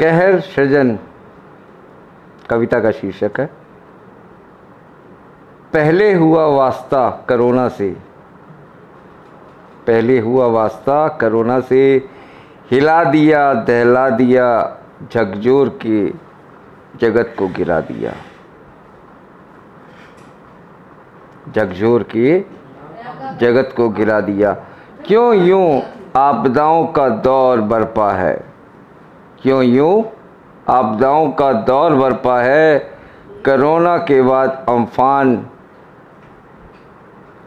कहर सृजन, कविता का शीर्षक है। पहले हुआ वास्ता करोना से, पहले हुआ वास्ता करोना से, हिला दिया, दहला दिया, झकझोर के जगत को गिरा दिया। झकझोर के जगत को गिरा दिया। क्यों यूँ आपदाओं का दौर बरपा है? क्यों यूँ? आपदाओं का दौर बरपा है। कोरोना के बाद अम्फान।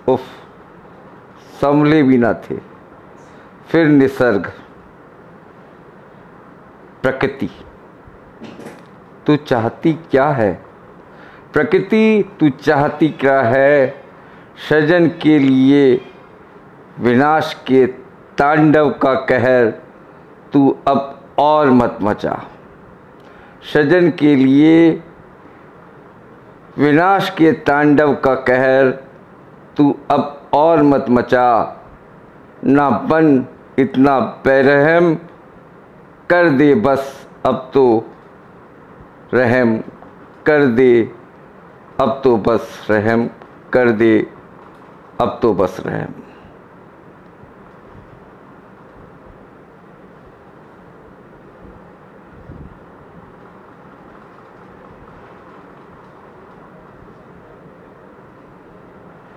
उफ, संभले भी ना थे। फिर निसर्ग। प्रकृति। तू चाहती क्या है? प्रकृति तू चाहती क्या है? सृजन के लिए विनाश के तांडव का कहर। तू अब और मत मचा। सजन के लिए विनाश के तांडव का कहर, तू अब और मत मचा। ना बन इतना बेरहम कर दे बस अब तो रहम, कर दे अब तो बस रहम, कर दे अब तो बस रहम।